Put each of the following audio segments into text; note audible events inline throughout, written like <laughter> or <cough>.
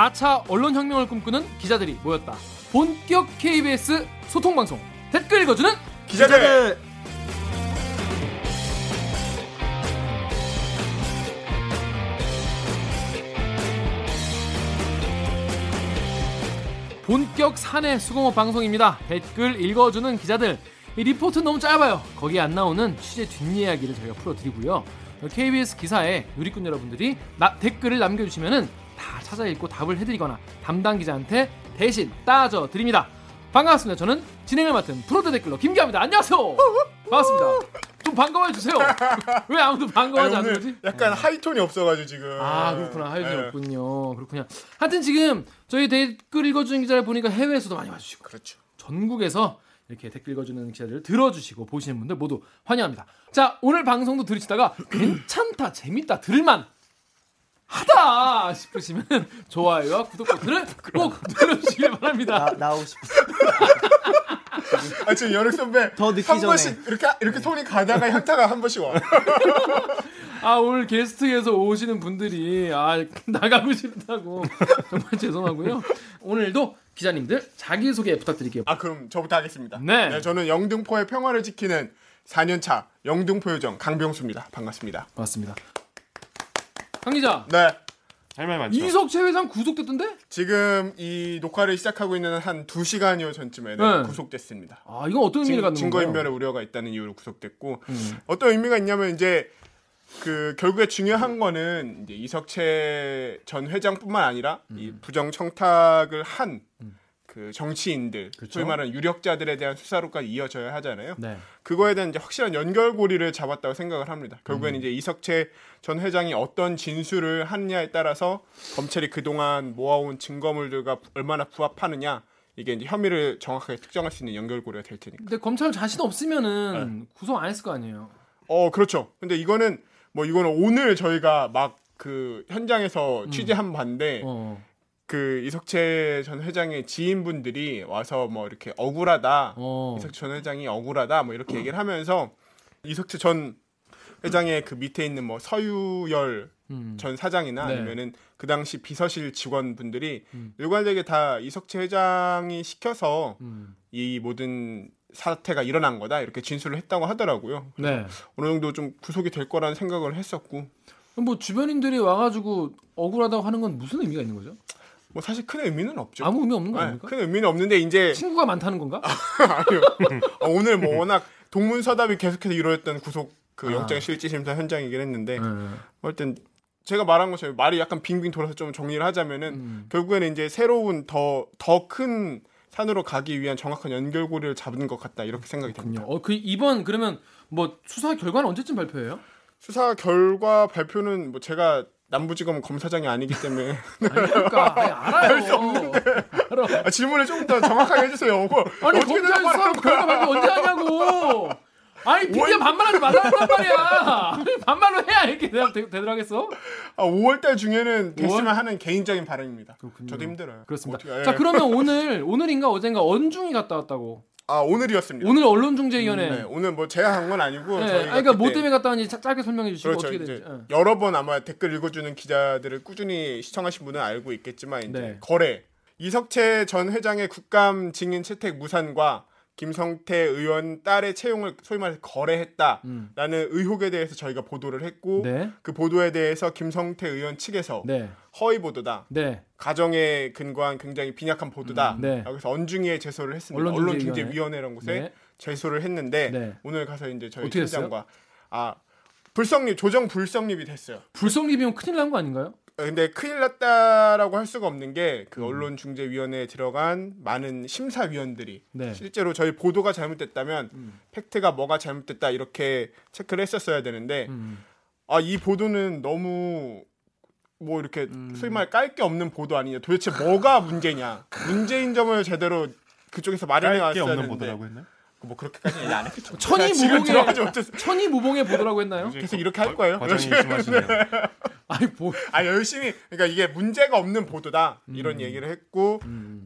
4차 언론혁명을 꿈꾸는 기자들이 모였다. 본격 KBS 소통방송 댓글 읽어주는 기자들. 본격 사내 수공업 방송입니다. 댓글 읽어주는 기자들. 이 리포트 너무 짧아요. 거기 안 나오는 취재 뒷이야기를 저희가 풀어드리고요. KBS 기사에 누리꾼 여러분들이 나, 댓글을 남겨주시면은 다 찾아 읽고 답을 해드리거나 담당 기자한테 대신 따져 드립니다. 반갑습니다. 저는 진행을 맡은 프로 댓글러 김기화입니다. 안녕하세요. 반갑습니다. 좀 반가워해 주세요. <laughs> 왜 아무도 반가워하지 않는 거지? 약간 하이톤이 없어가지고 지금. 아 그렇구나 하이톤이 네. 없군요. 그렇군요. 하여튼 지금 저희 댓글 읽어주는 기자를 보니까 해외에서도 많이 와주시고 그렇죠. 전국에서 이렇게 댓글 읽어주는 기자들을 들어주시고 보시는 분들 모두 환영합니다. 자 오늘 방송도 들으시다가 괜찮다 재밌다 들을만 하다 싶으시면 <laughs> 좋아요와 구독 버튼을 꼭 눌러주시길 바랍니다. 나, 나오고 싶어. <laughs> 아 지금 연욱 선배 더 늦기 한 전에. 번씩 이렇게 이렇게 손이 가다가 현타가 한 번씩 와. <laughs> 아 오늘 게스트에서 오시는 분들이 아 나가고 싶다고 정말 죄송하고요. 오늘도 기자님들 자기 소개 부탁드릴게요. 아 그럼 저부터 하겠습니다. 네. 저는 영등포의 평화를 지키는 4년차 영등포 요정 강병수입니다. 반갑습니다. 고맙습니다. 강 기자 네. 할 말 많죠. 이석채 회장 구속됐던데? 지금 이 녹화를 시작하고 있는 한 2시간여 전쯤에는 네. 구속됐습니다. 아 이건 어떤 의미를 갖는 증, 거 건가요? 인멸의 우려가 있다는 이유로 구속됐고 음. 어떤 의미가 있냐면 이제 그 결국에 중요한 거는 이제 이석채 전 회장뿐만 아니라 음. 이 부정 청탁을 한 그 정치인들, 그렇죠. 소위 말하는 유력자들에 대한 수사로까지 이어져야 하잖아요. 네. 그거에 대한 이제 확실한 연결고리를 잡았다고 생각을 합니다. 음. 결국에는 이제 이석채 전 회장이 어떤 진술을 하느냐에 따라서 검찰이 그동안 모아온 증거물들과 얼마나 부합하느냐 이게 이제 혐의를 정확하게 특정할 수 있는 연결고리가 될 테니까. 근데 검찰 자신 없으면은 네. 구속 안 했을 거 아니에요. 어 그렇죠. 근데 이거는 뭐 이거는 오늘 저희가 막 그 현장에서 취재한 바인데 음. 어. 그 이석채 전 회장의 지인분들이 와서 뭐 이렇게 억울하다. 어. 이석채 전 회장이 억울하다 뭐 이렇게 얘기를 하면서 이석채 전 회장의 그 밑에 있는 뭐 서유열 음. 전 사장이나 네. 아니면은 그 당시 비서실 직원분들이 음. 일관되게 다 이석채 회장이 시켜서 음. 이 모든 사태가 일어난 거다 이렇게 진술을 했다고 하더라고요. 네. 어느 정도 좀 구속이 될 거라는 생각을 했었고 뭐 주변인들이 와가지고 억울하다고 하는 건 무슨 의미가 있는 거죠? 뭐 사실 큰 의미는 없죠. 아무 의미 없는 거 네, 아닙니까? 큰 의미는 없는데 이제 친구가 많다는 건가? <laughs> 아니요. 어, 오늘 뭐 워낙 동문서답이 계속해서 이루어졌던 구속 그 아. 영장 실질심사 현장이긴 했는데 네. 어쨌든 제가 말한 것처럼 말이 약간 빙빙 돌아서 좀 정리를 하자면은 음. 결국에는 이제 새로운 더 더 큰 산으로 가기 위한 정확한 연결고리를 잡은 것 같다 이렇게 생각이 됩니다. 그렇군요. 어, 그 이번 그러면 뭐 수사 결과는 언제쯤 발표해요? 수사 결과 발표는 뭐 제가 남부지검 검사장이 아니기 때문에 아니, <laughs> 그러니까 아니, 알아요. 알아. 아, 질문을 조금 더 정확하게 해주세요. 뭐, 아니 검찰 수사? 결과 발표 언제 하냐고. 아니 비디오 반말하지 말라는 란 말이야. 아니, 반말로 해야 이렇게 되, 되, 되더라겠어? 아, 5월달 중에는 됐으면 5월? 하는 개인적인 바람입니다. 그렇군요. 저도 힘들어요. 그렇습니다. 어떻게- 예. 자 그러면 오늘 오늘인가 어젠가 언중이 갔다 왔다고. 아 오늘이었습니다. 오늘 언론중재위원회. 네, 오늘 뭐 제가 한 건 아니고 네, 저희가 아니, 그러니까 뭐 때문에 갔다 왔는지 자- 짧게 설명해 주시고 그렇죠. 어떻게 됐지. 예. 여러 번 아마 댓글 읽어주는 기자들을 꾸준히 시청하신 분은 알고 있겠지만 이제 네. 거래 이석채 전 회장의 국감 증인 채택 무산과 김성태 의원 딸의 채용을 소위 말해서 거래했다라는 음. 의혹에 대해서 저희가 보도를 했고 네. 그 보도에 대해서 김성태 의원 측에서 네. 허위 보도다. 네. 가정에 근거한 굉장히 빈약한 보도다. 음, 네. 그래서 언중위에 제소를 했습니다. 언론중재위원회. 언론중재위원회라는 곳에 네. 제소를 했는데 네. 오늘 가서 이제 저희? 팀장과 아 불성립 조정 불성립이 됐어요. 불성립이면 큰일 난 거 아닌가요? 근데 큰일 났다라고 할 수가 없는 게 음. 그 언론중재위원회에 들어간 많은 심사위원들이 네. 실제로 저희 보도가 잘못됐다면 음. 팩트가 뭐가 잘못됐다 이렇게 체크를 했었어야 되는데 음. 아이 보도는 너무 뭐 이렇게 음. 소위 말 깔 게 없는 보도 아니냐 도대체 뭐가 문제냐 문제인 점을 제대로 그쪽에서 마련해 왔어야 되는데 보도라고 했나요? 뭐 그렇게까지 얘기 안 했겠죠. <laughs> 천이 못해서 천이 무봉의 보도라고 했나요? 계속 이렇게 할 거예요? 과정이 심하시네요. 아니 뭐. 아 열심히. 그러니까 이게 문제가 없는 보도다. 이런 얘기를 했고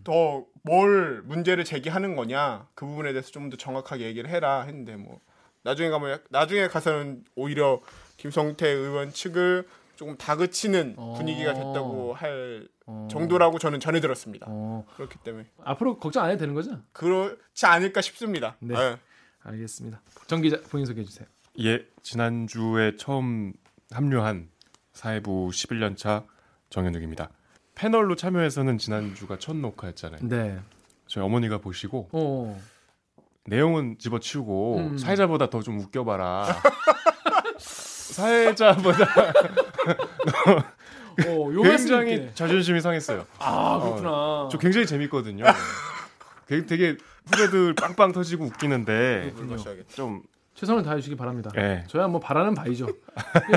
더뭘 문제를 제기하는 거냐. 그 부분에 대해서 좀 더 정확하게 얘기를 해라 했는데 뭐 나중에 가면 약- 나중에 가서는 오히려 김성태 의원 측을 조금 다그치는 어. 분위기가 됐다고 할 어. 정도라고 저는 전해 들었습니다. 어. 그렇기 때문에 앞으로 걱정 안 해도 되는 거죠? 그렇지 않을까 싶습니다. 네. 예. 알겠습니다. 정 기자 본인 소개해 주세요. 예, 지난주에 처음 합류한 사회부 11년차 정현욱입니다. 패널로 참여해서는 지난주가 첫 녹화였잖아요. 네. 저희 어머니가 보시고 어. 내용은 집어치우고 음. 사회자보다 더 좀 웃겨봐라. <laughs> 사회자보다 어, 굉장히 있게. 자존심이 상했어요. 아, 그렇구나. 저 굉장히 재밌거든요. 되게, 되게 후배들 빵빵 터지고 웃기는데. 좀 최선을 다해 주시기 바랍니다. 예. 저야 뭐 바라는 바이죠.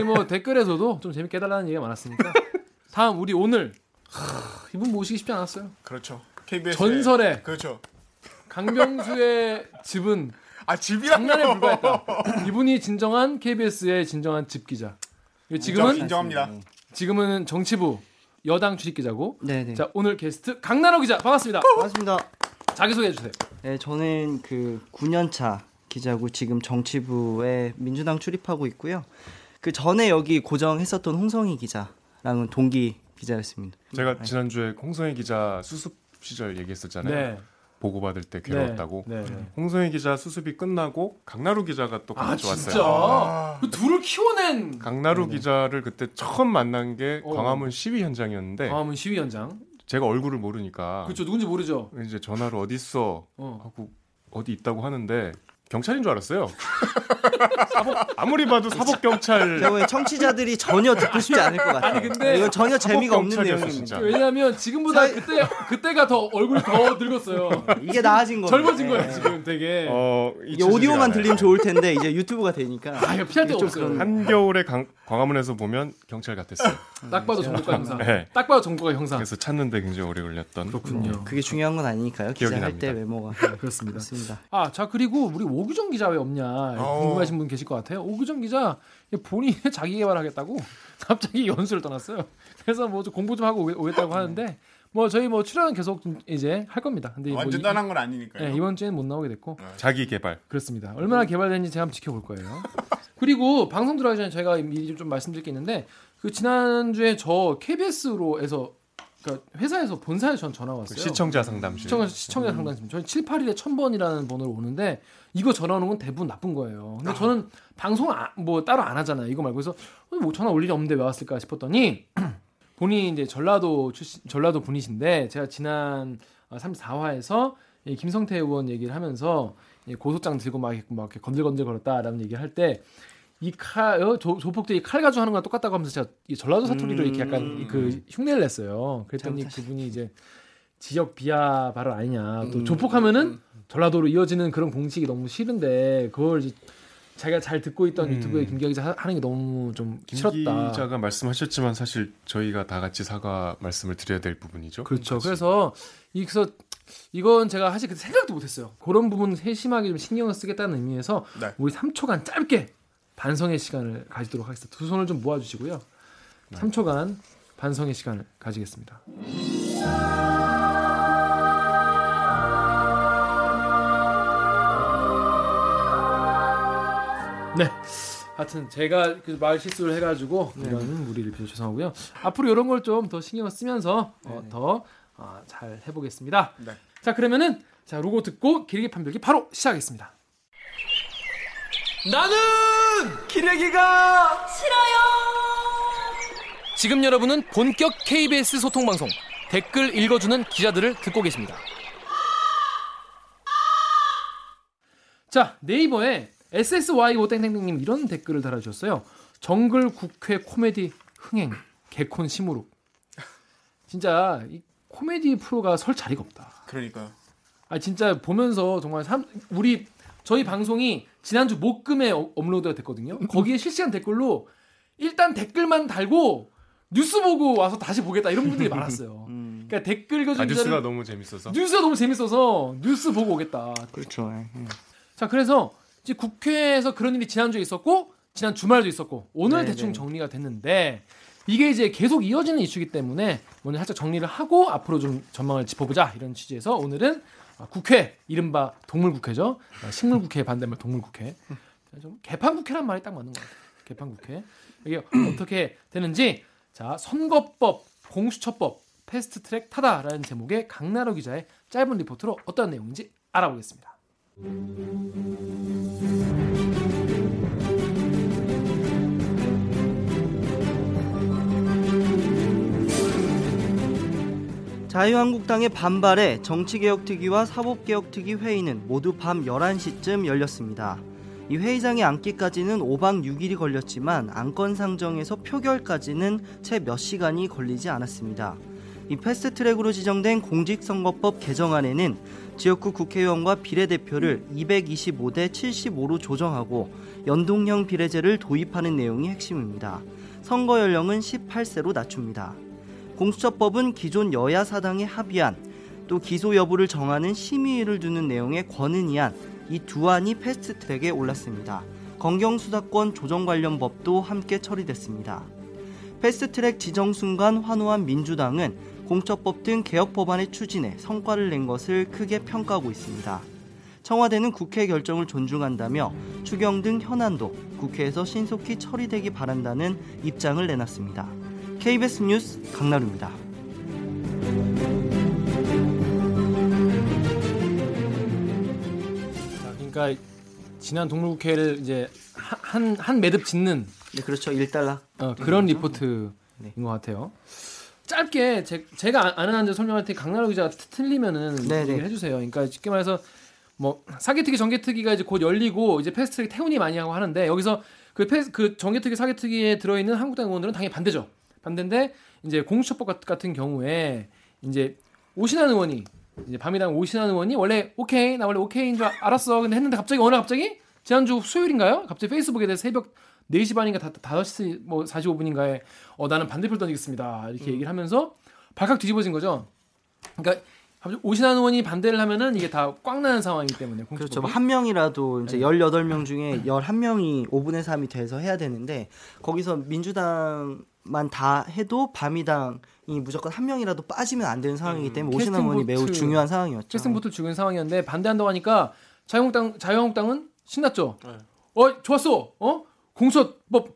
뭐 댓글에서도 좀 재밌게 해달라는 얘기가 많았으니까. 다음 우리 오늘 하, 이분 모시기 쉽지 않았어요. 그렇죠. KBS 전설의 그렇죠. 강병수의 집은 아 집이라뇨. 장난에 불과했다. 이분이 진정한 KBS의 진정한 집 기자. 그리고 지금은 인정합니다. 지금은 정치부 여당 출입 기자고. 네네. 자 오늘 게스트 강나로 기자 반갑습니다. 반갑습니다. 자기 소개해 주세요. 네, 저는 그 9년 차 기자고 지금 정치부에 민주당 출입하고 있고요. 그 전에 여기 고정했었던 홍성희 기자랑은 동기 기자였습니다. 제가 지난주에 홍성희 기자 수습 시절 얘기했었잖아요. 네. 보고받을 때 괴로웠다고. 네. 네. 홍성희 기자 수습이 끝나고 강나루 기자가 또아 같이 진짜 왔어요. 그 둘을 키워낸 강나루 기자를 그때 처음 만난 게 어. 광화문 시위 현장이었는데 광화문 시위 현장. 제가 얼굴을 모르니까 그렇죠 누군지 모르죠. 이제 전화로 어디 있어 어. 하고 어디 있다고 하는데 경찰인 줄 알았어요. <laughs> 사복, 아무리 봐도 사복 경찰 청취자들이 전혀 듣고 싶지 않을 것 같아요. 아니, 근데 이건 전혀 재미가 없는 내용입니다. 왜냐하면 지금보다 사- 그때 그때가 더 얼굴이 더 늙었어요. 이게 나아진 거예요. 젊어진 네. 지금 되게. 어, 오디오만. 들리면 좋을 텐데 이제 유튜브가 되니까. 아 이거 피할 데가 좀 없어요. 그런- 한겨울에 강- 광화문에서 보면 경찰 같았어요. 딱 봐도 정보가 형사. 네. 딱 봐도 정보가 형사. 그래서 찾는데 굉장히 오래 걸렸던 그렇군요. 그게 중요한 건 아니니까요. 기자 기억이 할때 납니다. 외모가. 그렇습니다. 그렇습니다. 아, 자 그리고 우리 오규정 기자 왜 없냐 어. 궁금하신 분 계실 것 같아요. 오규정 기자 본인이 <laughs> 자기 개발하겠다고 <laughs> 갑자기 연수를 떠났어요. 그래서 뭐 좀 공부 좀 하고 오겠- 오겠다고 하는데 뭐 저희 뭐 출연은 계속 좀 이제 할 겁니다. 근데 뭐 완전 이- 떠난 건 아니니까요. 네, 이번 주에는 못 나오게 됐고 자기 개발. 그렇습니다. 얼마나 개발되는지 제가 한번 지켜볼 거예요. <laughs> 그리고 방송 들어가기 전에 저희가 미리 좀 말씀드릴 게 있는데 그 지난주에 저 KBS로 해서 그러니까 회사에서 본사에 전 전화 왔어요. 시청자 상담실. 시청자 시청자 상담팀. 저희 781에 1000번이라는 번호로 오는데 이거 전화 오는 건 대부분 나쁜 거예요. 근데 저는 방송 아, 뭐 따로 안 하잖아요. 이거 말고 그래서 어, 뭐 전화 올 일이 없는데 왜 왔을까 싶었더니 <clears throat> 본인이 이제 전라도 출신 전라도 분이신데 제가 지난 34화에서 김성태 의원 얘기를 하면서 이 고소장 들고 막, 이렇게 막 이렇게 건들건들 거렸다라는 얘기를 할 때 이 칼, 어, 조, 조폭들이 칼 가지고 하는 거랑 똑같다고 하면서 제가 이 전라도 사투리로 이렇게 약간 그 흉내를 냈어요. 그랬더니 그분이 이제 지역 비하 발언 아니냐. 또 음, 조폭하면은 전라도로 이어지는 그런 공식이 너무 싫은데 그걸 이제 자기가 잘 듣고 있던 음. 유튜브에 김기아 기자 하- 하는 게 너무 좀김 싫었다. 기자가 말씀하셨지만 사실 저희가 다 같이 사과 말씀을 드려야 될 부분이죠. 그렇죠. 그래서 이- 그래서 이건 제가 사실 그때 생각도 못했어요. 그런 부분 세심하게 좀 신경을 쓰겠다는 의미에서 네. 우리 3초간 짧게 반성의 시간을 가지도록 하겠습니다. 두 손을 좀 모아주시고요. 3초간 반성의 시간을 가지겠습니다. 네. 하여튼 제가 그말 실수를 해가지고 이런 무리를 빌어 죄송하고요. 앞으로 이런 걸 좀 더 신경 을 쓰면서 어, 더 어, 잘 해보겠습니다. 네. 자 그러면은 자 로고 듣고 길게 판별기 바로 시작하겠습니다. 나는 기레기가 싫어요. 지금 여러분은 본격 KBS 소통 방송 댓글 읽어주는 기자들을 듣고 계십니다. 자 네이버에 SSY5 땡땡땡님 이런 댓글을 달아주셨어요. 정글 국회 코미디 흥행 개콘 시무룩. 진짜 이 코미디 프로가 설 자리가 없다. 그러니까요. 아 진짜 보면서 정말 삼, 우리 저희 방송이 지난주 목금에 어- 업로드가 됐거든요. 거기에 실시간 댓글로 일단 댓글만 달고 뉴스 보고 와서 다시 보겠다 이런 분들이 많았어요. 음, 그러니까 댓글 아, 읽어주는 뉴스가 기자를 너무 재밌어서. 뉴스가 너무 재밌어서 뉴스 보고 오겠다. 그렇죠. 예, 예. 자 그래서 이제 국회에서 그런 일이 지난주에 있었고 지난 주말도 있었고 오늘 네, 대충 네. 정리가 됐는데 이게 이제 계속 이어지는 이슈이기 때문에 먼저 살짝 정리를 하고 앞으로 좀 전망을 짚어보자 이런 취지에서 오늘은 아, 국회 이른바 동물국회죠? 아, 식물국회 반대말 동물국회. 좀 개판국회란 말이 딱 맞는 것 같아요. 개판 국회. 이게 어떻게 되는지? 자 선거법 공수처법 패스트트랙 타다라는 제목의 강나로 기자의 짧은 리포트로 어떤 내용인지 알아보겠습니다. 자유한국당의 반발에 정치개혁특위와 사법개혁특위 회의는 모두 밤 11시쯤 열렸습니다. 이 회의장에 앉기까지는 5박 6일이 걸렸지만 안건 상정에서 표결까지는 채 몇 시간이 걸리지 않았습니다. 이 패스트트랙으로 지정된 공직선거법 개정안에는 지역구 국회의원과 비례대표를 225대 75로 조정하고 연동형 비례제를 도입하는 내용이 핵심입니다. 선거 연령은 18세로 낮춥니다. 공수처법은 기존 여야 사당의 합의안 또 기소 여부를 정하는 심의를 두는 내용의 권은이안 이 두 안이 패스트트랙에 올랐습니다. 검경수사권 조정 관련 법도 함께 처리됐습니다. 패스트트랙 지정 순간 환호한 민주당은 공처법 등 개혁 법안의 추진에 성과를 낸 것을 크게 평가하고 있습니다. 청와대는 국회 결정을 존중한다며 추경 등 현안도 국회에서 신속히 처리되기 바란다는 입장을 내놨습니다. KBS 뉴스 강나루입니다. 자, 그러니까 지난 동물국회를 이제 한한 매듭 짓는 네, 그렇죠. 1달러. 어, 그런 리포트인 네. 것 같아요. 짧게 제, 제가 아는 한데 설명할 때 강나루 기자가 트- 틀리면은 네, 얘기를 네. 해주세요. 그러니까 쉽게 말해서 뭐 사개특위 정개특위가 이제 곧 열리고 이제 패스트트랙 태운이 많이 하고 하는데 여기서 그 패스 그 정개특위 사개특위에 들어있는 한국당 의원들은 당연히 반대죠. 반대인데 이제 공수처법 같- 같은 경우에 이제 오신환 의원이 이제 밤이당 오신환 의원이 원래 오케이 나 원래 오케이인 줄 아- 알았어 근데 했는데 갑자기 어느 날 갑자기 지난주 수요일인가요? 갑자기 페이스북에 대해서 새벽 4시 반인가 다, 5시 뭐 45분인가에 어 나는 반대표를 던지겠습니다. 이렇게 얘기를 하면서 발칵 뒤집어진 거죠. 그러니까 오신환 의원이 반대를 하면은 이게 다꽉 나는 상황이기 때문에 그렇죠. 공수처법이. 뭐한 명이라도 이제 네. 18명 중에 11명이 5분의 3이 돼서 해야 되는데 거기서 민주당만 다 해도 바미당이 무조건 한 명이라도 빠지면 안 되는 상황이기 때문에 음, 오신환 의원이 매우. 중요한 상황이었죠. 캐스팅 보트를 죽은 상황이었는데 반대한다고 하니까 자유한국당 자유한국당은 신났죠. 어 좋았어. 어 공수처법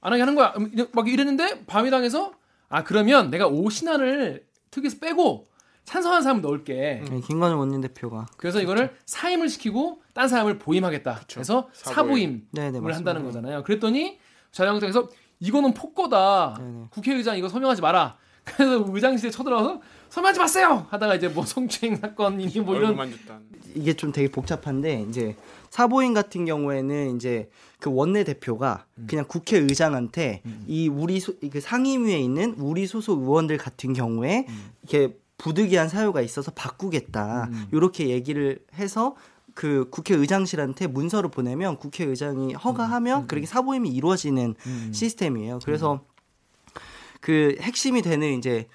안 하게 하는 거야. 음, 막 이랬는데 밤이당에서 아 그러면 내가 오신환을 특위에서 빼고 찬성한 사람을 넣을게. 네, 김관영 원내대표가 그래서 이거를 사임을 시키고 딴 사람을 보임하겠다. 그래서 사보임. 사보임을 네, 네, 맞습니다. 한다는 거잖아요. 그랬더니 자유한국당에서 이거는 폭거다. 네, 네. 국회의장 이거 서명하지 마라. <laughs> 그래서 의장실에 쳐들어와서 서명하지 마세요. 하다가 이제 뭐 성추행 사건이니 뭐 이런. 이게 좀 되게 복잡한데 이제 사보임 같은 경우에는 이제 그 원내 대표가 음. 그냥 국회의장한테 이 우리 소, 그 상임위에 있는 우리 소속 의원들 같은 경우에 음. 이렇게 부득이한 사유가 있어서 바꾸겠다. 이렇게 얘기를 해서 그 국회의장실한테 문서를 보내면 국회의장이 허가하면 그렇게 사보임이 이루어지는 음. 시스템이에요. 그래서 그 핵심이 되는 이제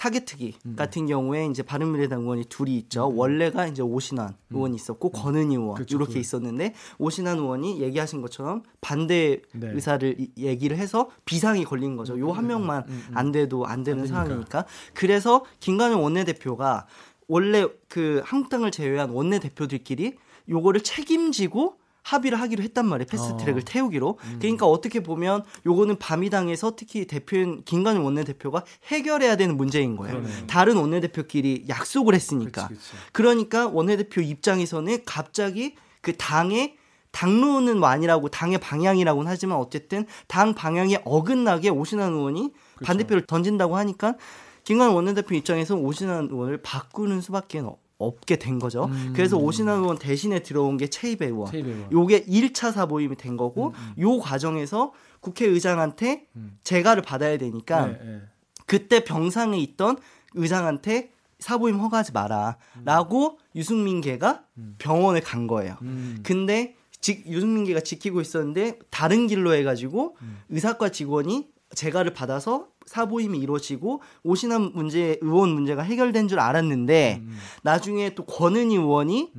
사개특위 음. 같은 경우에 이제 바른미래당 의원이 둘이 있죠. 원래가 이제 오신환 의원이 있었고 권은희 의원 음. 그렇죠. 이렇게 그- 있었는데 오신환 의원이 얘기하신 것처럼 반대 네. 의사를 이- 얘기를 해서 비상이 걸린 거죠. 요 한 명만 안 돼도 안 되는 음, 되니까. 상황이니까. 그래서 김관영 원내대표가 원래 그 한국당을 제외한 원내대표들끼리 요거를 책임지고 합의를 하기로 했단 말이에요. 패스트트랙을 어. 태우기로. 그러니까 어떻게 보면 요거는 밤이당에서 특히 대표인 김관영 원내대표가 해결해야 되는 문제인 거예요. 그러네요. 다른 원내대표끼리 약속을 했으니까. 그치, 그치. 그러니까 원내대표 입장에서는 갑자기 그 당의 당론은 뭐 아니라고 당의 방향이라고는 하지만 어쨌든 당 방향에 어긋나게 오신환 의원이 반대표를 던진다고 하니까 김관영 원내대표 입장에서 오신환 의원을 바꾸는 수밖에 없 게 된 거죠. 음. 그래서 오신환 의원 대신에 들어온 게 최이배 의원. 요게 1차 사보임이 된 거고 요 과정에서 국회의장한테 재가를 받아야 되니까 네, 네. 그때 병상에 있던 의장한테 사보임 허가하지 마라라고 유승민계가 병원에 간 거예요. 음. 근데 직, 유승민계가 지키고 있었는데 다른 길로 해가지고 의사과 직원이 재가를 받아서 사보임이 이루어지고 오신환 문제 의원 문제가 해결된 줄 알았는데 나중에 또 권은희 의원이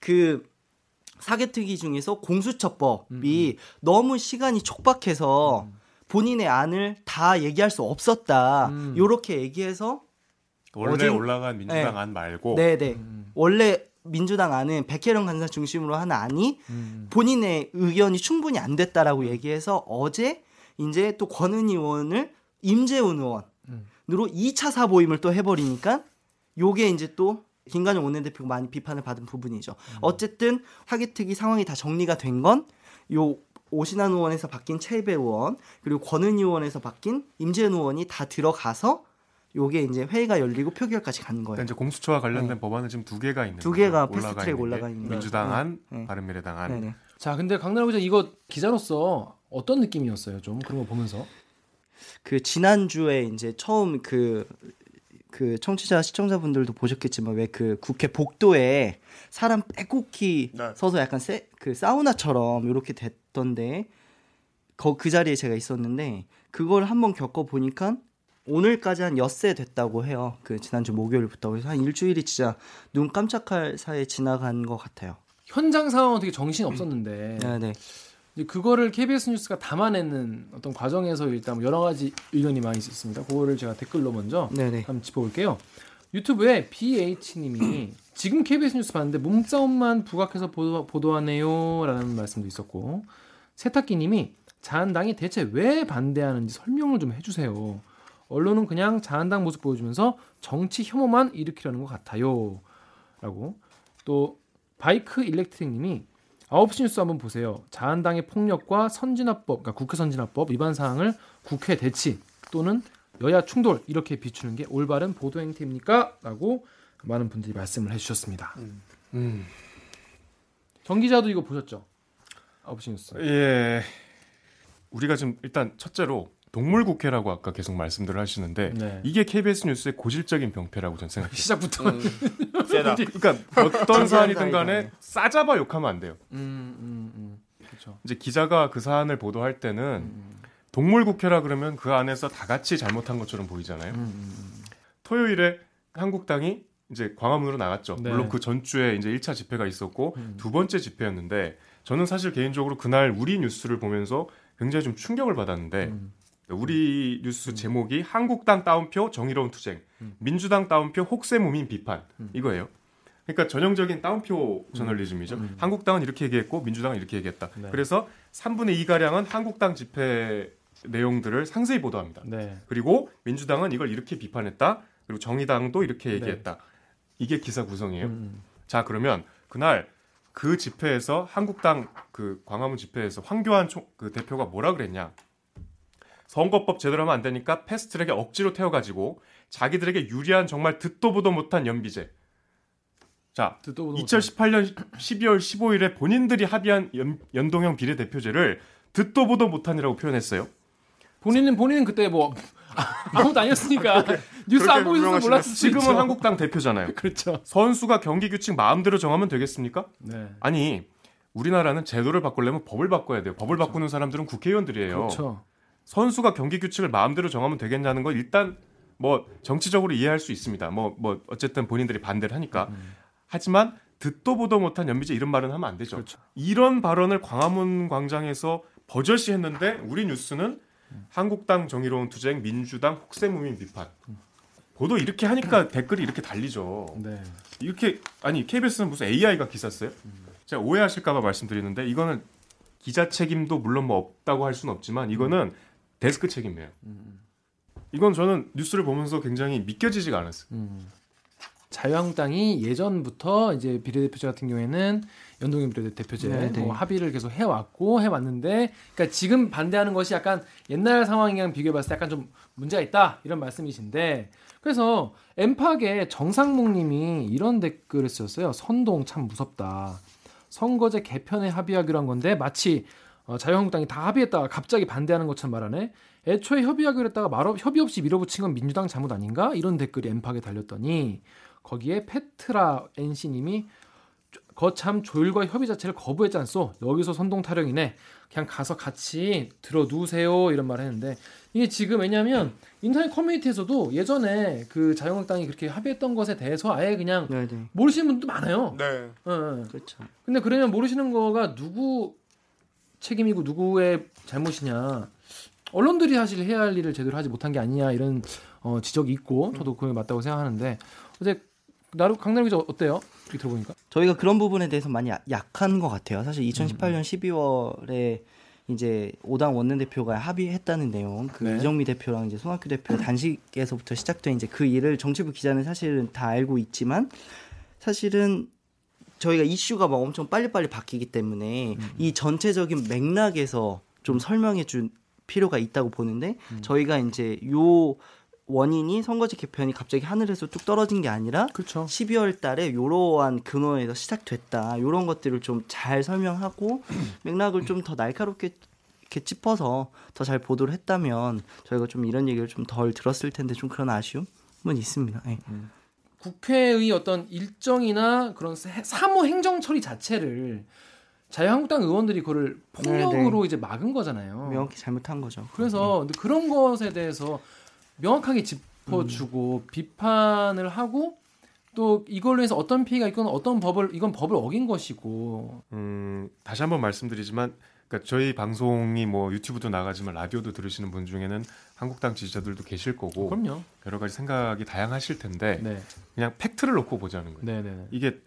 그 사개특위 중에서 공수처법이 너무 시간이 촉박해서 본인의 안을 다 얘기할 수 없었다. 음. 요렇게 얘기해서 원래 어제- 올라간 민주당 네. 안 말고 네네 원래 민주당 안은 백혜령 간사 중심으로 한 안이 음. 본인의 의견이 충분히 안 됐다라고 얘기해서 어제 이제 또 권은 의원을 임재훈 의원으로 음. 2차 사보임을 또 해버리니까 요게 이제 또 김관영 원내대표가 많이 비판을 받은 부분이죠. 어쨌든 하기특위 상황이 다 정리가 된 건 요 오신환 의원에서 바뀐 최배 의원 그리고 권은 의원에서 바뀐 임재훈 의원이 다 들어가서 요게 이제 회의가 열리고 표결까지 가는 거예요. 그러니까 이제 공수처와 관련된 법안은 지금 두 개가 있는 두 개가 패스트트랙 올라가 있는 민주당 네. 안, 네. 바른미래당 안. 네네. 자, 근데 기자 이거 기자로서 어떤 느낌이었어요? 좀 그런 거 보면서. 그 지난주에 이제 처음 그, 그 청취자 시청자분들도 보셨겠지만 왜 그 국회 복도에 사람 빼곡히 네. 서서 약간 세, 그 사우나처럼 이렇게 됐던데 거, 그 자리에 제가 있었는데 그걸 한번 겪어 보니까 오늘까지 한 엿새 됐다고 해요. 그 지난주 목요일부터 그래서 한 일주일이 진짜 눈 깜짝할 사이에 지나간 것 같아요. 현장 상황은 되게 정신 없었는데 네 네. 그거를 KBS 뉴스가 담아내는 어떤 과정에서 일단 뭐 여러 가지 의견이 많이 있었습니다. 그거를 제가 댓글로 먼저 네네. 한번 짚어볼게요. 유튜브에 BH님이 지금 KBS 뉴스 봤는데 몸싸움만 부각해서 보도, 보도하네요 라는 말씀도 있었고 세탁기님이 자한당이 대체 왜 반대하는지 설명을 좀 해주세요. 언론은 그냥 자한당 모습 보여주면서 정치 혐오만 일으키려는 것 같아요.라고 또 바이크 일렉트릭님이 9시 뉴스 한번 보세요. 자한당의 폭력과 선진화법, 그러니까 국회 선진화법 위반 사항을 국회 대치 또는 여야 충돌 이렇게 비추는 게 올바른 보도 행태입니까? 라고 많은 분들이 말씀을 해주셨습니다. 음. 정 기자도 이거 보셨죠? 9시 뉴스. 예. 우리가 지금 일단 첫째로 동물 국회라고 아까 계속 말씀들을 하시는데 네. 이게 KBS 뉴스의 고질적인 병폐라고 저는 생각해요. 시작부터 음, 세다. <laughs> 그러니까 어떤 사안이든. 간에 싸잡아 욕하면 안 돼요. 음, 음. 그렇죠. 이제 기자가 그 사안을 보도할 때는 음, 동물 국회라 그러면 그 안에서 다 같이 잘못한 것처럼 보이잖아요. 음, 음, 토요일에 한국당이 이제 광화문으로 나갔죠. 네. 물론 그 전주에 이제 1차 집회가 있었고 음. 두 번째 집회였는데 저는 사실 개인적으로 그날 우리 뉴스를 보면서 굉장히 좀 충격을 받았는데 음. 우리 뉴스 제목이 한국당 따옴표 정의로운 투쟁, 음. 민주당 따옴표 혹세무민 비판 음. 이거예요. 그러니까 전형적인 따옴표 저널리즘이죠. 음. 한국당은 이렇게 얘기했고 민주당은 이렇게 얘기했다. 네. 그래서 3분의 2 가량은 한국당 집회 내용들을 상세히 보도합니다. 네. 그리고 민주당은 이걸 이렇게 비판했다. 그리고 정의당도 이렇게 얘기했다. 이게 기사 구성이에요. 음, 자 그러면 그날 그 집회에서 한국당 그 광화문 집회에서 황교안 총, 그 대표가 뭐라 그랬냐? 선거법 제대로 하면 안 되니까 패스트트랙에 억지로 태워가지고 자기들에게 유리한 정말 듣도 보도 못한 연비제. 자, 듣도 보도 2018년 12월 15일에 본인들이 합의한 연, 연동형 비례대표제를 듣도 보도 못한이라고 표현했어요. 본인은 본인은 그때 뭐 아무도 아니었으니까 <laughs> 뉴스 안 그렇게 보고 있어서 유명하시네. 몰랐을 수 지금은 있죠. 한국당 대표잖아요. <laughs> 그렇죠. 선수가 경기 규칙 마음대로 정하면 되겠습니까? 네. 아니 우리나라는 제도를 바꾸려면 법을 바꿔야 돼요. 법을 바꾸는 사람들은 국회의원들이에요. 그렇죠. 선수가 경기 규칙을 마음대로 정하면 되겠냐는 건 일단 뭐 정치적으로 이해할 수 있습니다. 뭐뭐 어쨌든 본인들이 반대를 하니까. 음. 하지만 듣도 보도 못한 연비제 이런 말은 하면 안 되죠. 그렇죠. 이런 발언을 광화문 광장에서 버젓이 했는데 우리 뉴스는 한국당 정의로운 투쟁, 민주당 혹세무민 비판. 보도 이렇게 하니까 <clears throat> 댓글이 이렇게 달리죠. 네. 이렇게 아니 KBS는 무슨 AI가 기사 써요? 제가 오해하실까봐 말씀드리는데 이거는 기자 책임도 물론 뭐 없다고 할 수는 없지만 이거는 데스크 책임이에요. 음, 이건 저는 뉴스를 보면서 굉장히 믿겨지지가 않았어요. 음. 자유한국당이 예전부터 이제 비례대표제 같은 경우에는 연동형 비례대표제 네, 네. 뭐 합의를 계속 해왔고 해왔는데, 그러니까 지금 반대하는 것이 약간 옛날 상황이랑 비교해봤을 때 약간 좀 문제가 있다 이런 말씀이신데, 그래서 엠팍의 정상목님이 이런 댓글을 쓰셨어요. 선동 참 무섭다. 선거제 개편에 합의하기로 한 건데 마치 어, 자유한국당이 다 합의했다가 갑자기 반대하는 것처럼 말하네. 애초에 협의하기로 했다가 말 없- 협의 없이 밀어붙인 건 민주당 잘못 아닌가? 이런 댓글이 엠팍에 달렸더니 거기에 페트라 NC님이 거참 조율과 협의 자체를 거부했지 않소. 여기서 선동 타령이네. 그냥 가서 같이 들어 누우세요 이런 말을 했는데 이게 지금 왜냐하면 인터넷 커뮤니티에서도 예전에 그 자유한국당이 그렇게 합의했던 것에 대해서 아예 그냥 네네. 모르시는 분도 많아요. 네. 어, 어. 그렇죠. 근데 그러면 모르시는 거가 누구 책임이고 누구의 잘못이냐. 언론들이 사실 해야 할 일을 제대로 하지 못한 게 아니냐 이런 어, 지적이 있고 저도 그게 맞다고 생각하는데 어제 나루 강남 기자 어때요? 이렇게 들어보니까. 저희가 그런 부분에 대해서 많이 야- 약한 것 같아요. 사실 2018년 12월에 이제 오당 원내대표가 합의했다는 내용, 그 네. 이정미 대표랑 이제 손학규 대표 단식에서부터 시작된 이제 그 일을 정치부 기자는 사실은 다 알고 있지만 사실은 저희가 이슈가 막 엄청 빨리빨리 바뀌기 때문에 이 전체적인 맥락에서 좀 설명해 줄 필요가 있다고 보는데 저희가 이제 요 원인이 선거제 개편이 갑자기 하늘에서 뚝 떨어진 게 아니라 그렇죠. 12월 달에 요러한 근원에서 시작됐다. 요런 것들을 좀 잘 설명하고 <clears throat> 맥락을 좀 더 날카롭게 이렇게 짚어서 더 잘 보도를 했다면 저희가 좀 이런 얘기를 좀 덜 들었을 텐데 좀 그런 아쉬움은 있습니다. 예. 국회의 어떤 일정이나 그런 세- 사무 행정 처리 자체를 자유한국당 의원들이 그거를 폭력으로 이제 막은 거잖아요. 명확히 잘못한 거죠. 그래서 근데 그런 것에 대해서 명확하게 짚어주고 비판을 하고 또 이걸로 해서 어떤 피해가 있건 어떤 법을 이건 법을 어긴 것이고 음, 다시 한번 말씀드리지만 그러니까 저희 방송이 뭐 유튜브도 나가지만 라디오도 들으시는 분 중에는 한국당 지지자들도 계실 거고 그럼요. 여러 가지 생각이 다양하실 텐데 네, 그냥 팩트를 놓고 보자는 거예요. 네, 네, 이게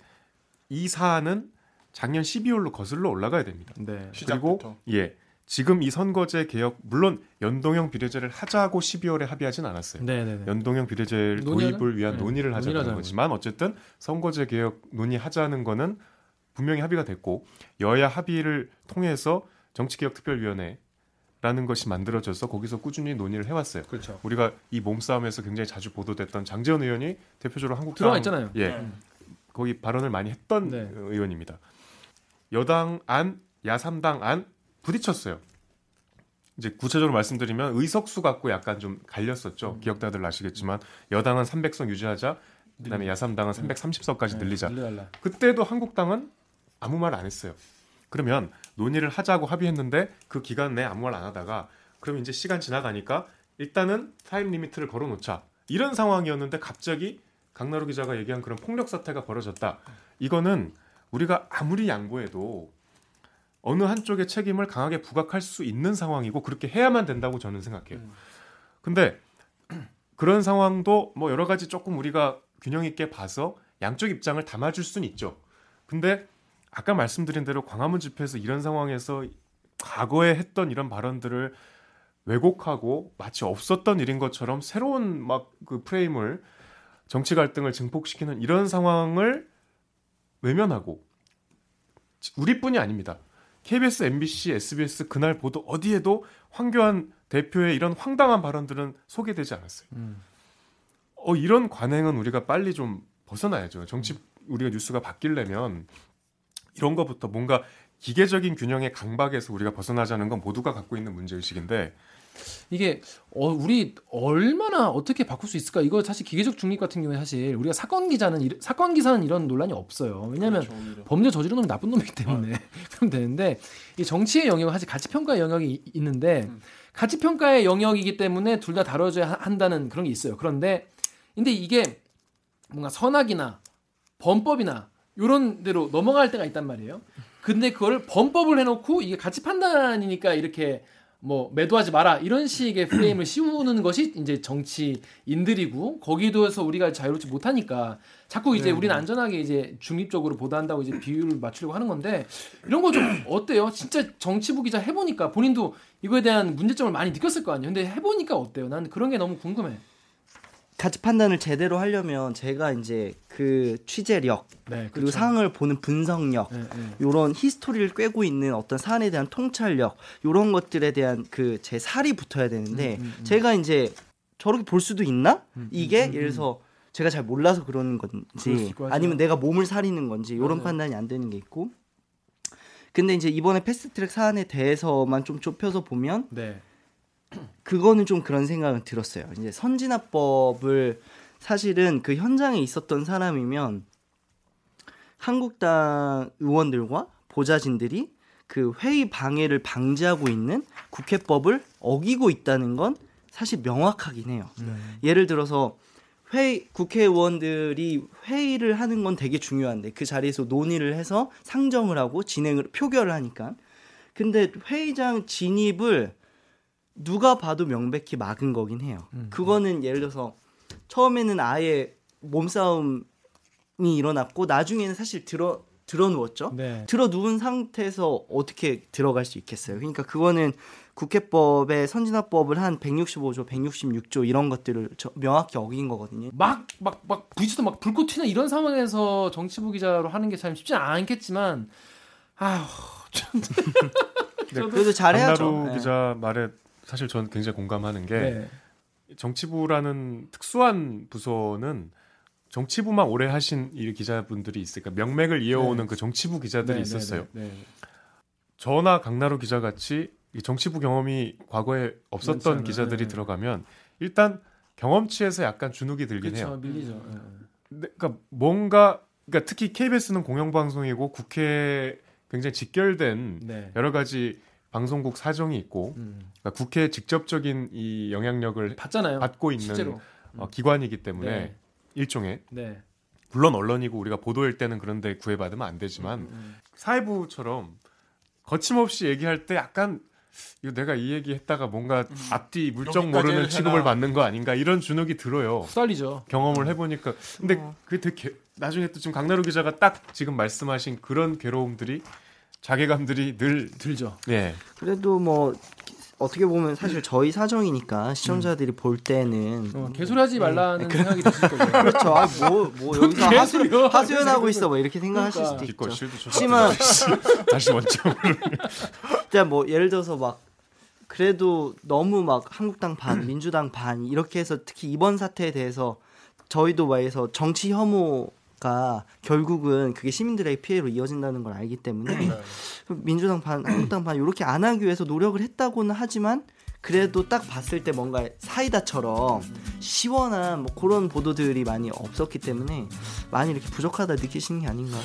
이 사안은 작년 12월로 거슬러 올라가야 됩니다. 네. 네. 그리고 시작부터. 예 지금 이 선거제 개혁 물론 연동형 비례제를 하자고 12월에 합의하진 않았어요. 네, 네, 네. 연동형 비례제? 도입을 위한 네, 논의를 하자는 거지만 어쨌든 선거제 개혁 논의하자는 거는 분명히 합의가 됐고 여야 합의를 통해서 정치개혁특별위원회라는 것이 만들어져서 거기서 꾸준히 논의를 해왔어요. 그렇죠. 우리가 이 몸싸움에서 굉장히 자주 보도됐던 장재원 의원이 대표적으로 한국당 들어가 있잖아요. 예, 네. 거기 발언을 많이 했던 네. 의원입니다. 여당 안, 야삼당 안 부딪혔어요. 이제 구체적으로 말씀드리면 의석수 갖고 약간 좀 갈렸었죠. 기억자들 아시겠지만 여당은 300석 유지하자, 그다음에 야삼당은 330석까지 늘리자. 네, 늘려달라. 그때도 한국당은 아무 말 안 했어요. 그러면 논의를 하자고 합의했는데 그 기간 내에 아무 말 안 하다가 그럼 이제 시간 지나가니까 일단은 time limit를 걸어놓자 이런 상황이었는데 갑자기 강나루 기자가 얘기한 그런 폭력 사태가 벌어졌다. 이거는 우리가 아무리 양보해도 어느 한쪽의 책임을 강하게 부각할 수 있는 상황이고 그렇게 해야만 된다고 저는 생각해요. 근데 <clears throat> 그런 상황도 뭐 여러 가지 조금 우리가 균형 있게 봐서 양쪽 입장을 담아줄 수는 있죠. 근데 아까 말씀드린 대로 광화문 집회에서 이런 상황에서 과거에 했던 이런 발언들을 왜곡하고 마치 없었던 일인 것처럼 새로운 막 그 프레임을 정치 갈등을 증폭시키는 이런 상황을 외면하고 우리뿐이 아닙니다. KBS, MBC, SBS 그날 보도 어디에도 황교안 대표의 이런 황당한 발언들은 소개되지 않았어요. 음. 어 이런 관행은 우리가 빨리 좀 벗어나야죠. 정치 우리가 뉴스가 바뀌려면 이런 것부터 뭔가 기계적인 균형의 강박에서 우리가 벗어나자는 건 모두가 갖고 있는 문제 의식인데 이게 어, 우리 얼마나 어떻게 바꿀 수 있을까? 이거 사실 기계적 중립 같은 경우에 사실 우리가 사건 기자는 이- 사건 기사는 이런 논란이 없어요. 왜냐하면 그렇죠. 범죄 저지른 놈이 나쁜 놈이기 때문에 <laughs> 그럼 되는데 이 정치의 영역은 사실 가치 평가의 영역이 이- 있는데 음. 가치 평가의 영역이기 때문에 둘 다 다뤄줘야 하- 한다는 그런 게 있어요. 그런데 근데 이게 뭔가 선악이나 범법이나 이런 데로 넘어갈 때가 있단 말이에요. 근데 그걸 범법을 해놓고 이게 가치 판단이니까 이렇게 뭐 매도하지 마라 이런 식의 프레임을 <clears throat> 씌우는 것이 이제 정치인들이고 거기도에서 우리가 자유롭지 못하니까 자꾸 이제 우리는 안전하게 이제 중립적으로 보도한다고 이제 비율을 맞추려고 하는 건데 이런 거 좀 <clears throat> 어때요? 진짜 정치부 기자 해보니까 본인도 이거에 대한 문제점을 많이 느꼈을 거 아니에요. 근데 해보니까 어때요? 난 그런 게 너무 궁금해. 가치 판단을 제대로 하려면 제가 이제 그 취재력 네, 그리고 상황을 보는 분석력 네, 네. 요런 히스토리를 꿰고 있는 어떤 사안에 대한 통찰력 요런 것들에 대한 그 제 살이 붙어야 되는데 음, 음, 음. 제가 이제 저렇게 볼 수도 있나? 음, 이게 음, 음, 예를 들어서 제가 잘 몰라서 그러는 건지. 아니면 내가 몸을 사리는 건지 요런 맞아요. 판단이 안 되는 게 있고 근데 이제 이번에 패스트트랙 사안에 대해서만 좀 좁혀서 보면 네. <clears throat> 그거는 좀 그런 생각은 들었어요. 이제 선진화법을 사실은 그 현장에 있었던 사람이면 한국당 의원들과 보좌진들이 그 회의 방해를 방지하고 있는 국회법을 어기고 있다는 건 사실 명확하긴 해요. 예를 들어서 회의 국회의원들이 회의를 하는 건 되게 중요한데 그 자리에서 논의를 해서 상정을 하고 진행을 표결을 하니까 근데 회의장 진입을 누가 봐도 명백히 막은 거긴 해요. 음. 그거는 예를 들어서 처음에는 아예 몸싸움을 일어났고 나중에는 사실 들어 들어 누웠죠. 네. 들어 누운 상태에서 어떻게 들어갈 수 있겠어요. 그러니까 그거는 국회법의 선진화법을 한 165조, 166조 이런 것들을 저- 명확히 어긴 거거든요. 막 막 막 부딪혀서 막 불꽃 튀는 이런 상황에서 정치부 기자로 하는 게 참 쉽지 않겠지만 아휴 좀 그래도 잘해야죠. 강나루 네. 기자 말에 사실 저는 굉장히 공감하는 게 네. 정치부라는 특수한 부서는 정치부만 오래 하신 이 기자분들이 있으니까 명맥을 이어오는 네. 그 정치부 기자들이 네, 있었어요. 네, 네. 저나 강나루 기자 같이 이 정치부 경험이 과거에 없었던 많잖아요. 기자들이 네. 들어가면 일단 경험치에서 약간 주눅이 들긴 그렇죠 해요. 밀리죠. 네. 그러니까 뭔가 그러니까 특히 KBS는 공영방송이고 국회 굉장히 직결된 네. 여러 가지 방송국 사정이 있고 음. 그러니까 국회에 직접적인 이 영향력을 봤잖아요. 받고 있는 실제로. 어, 기관이기 때문에 네. 일종의 네. 물론 언론이고 우리가 보도할 때는 그런데 구애받으면 안 되지만 음. 사회부처럼 거침없이 얘기할 때 약간 이거 내가 이 얘기 했다가 뭔가 앞뒤 물정 모르는 취급을 되나. 받는 거 아닌가 이런 주눅이 들어요. 후달리죠. 경험을 해보니까 근데 어. 그게 되게 개- 나중에 또 지금 강나루 기자가 딱 지금 말씀하신 그런 괴로움들이 자괴감들이 늘 들죠. 예. 그래도 뭐 어떻게 보면 사실 저희 사정이니까 시청자들이 볼 때는 어, 개소리하지 말라는 네, 생각이 드실 거예요. <laughs> 그렇죠. 아, 뭐, 뭐 여기서 하수, 개소리야. 하수연하고 있어 뭐 이렇게 생각하실 그러니까. 수도 있죠. 하지만 <laughs> 다시 원점. 진짜 <laughs> 뭐 예를 들어서 막 그래도 너무 막 한국당 반, 민주당 반 이렇게 해서 특히 이번 사태에 대해서 저희도 말해서 정치 혐오 가 결국은 그게 시민들의 피해로 이어진다는 걸 알기 때문에 민주당 반, 한국당 반 이렇게 안 하기 위해서 노력을 했다고는 하지만 그래도 딱 봤을 때 뭔가 사이다처럼 시원한 뭐 그런 보도들이 많이 없었기 때문에 많이 이렇게 부족하다 느끼시는 게 아닌가.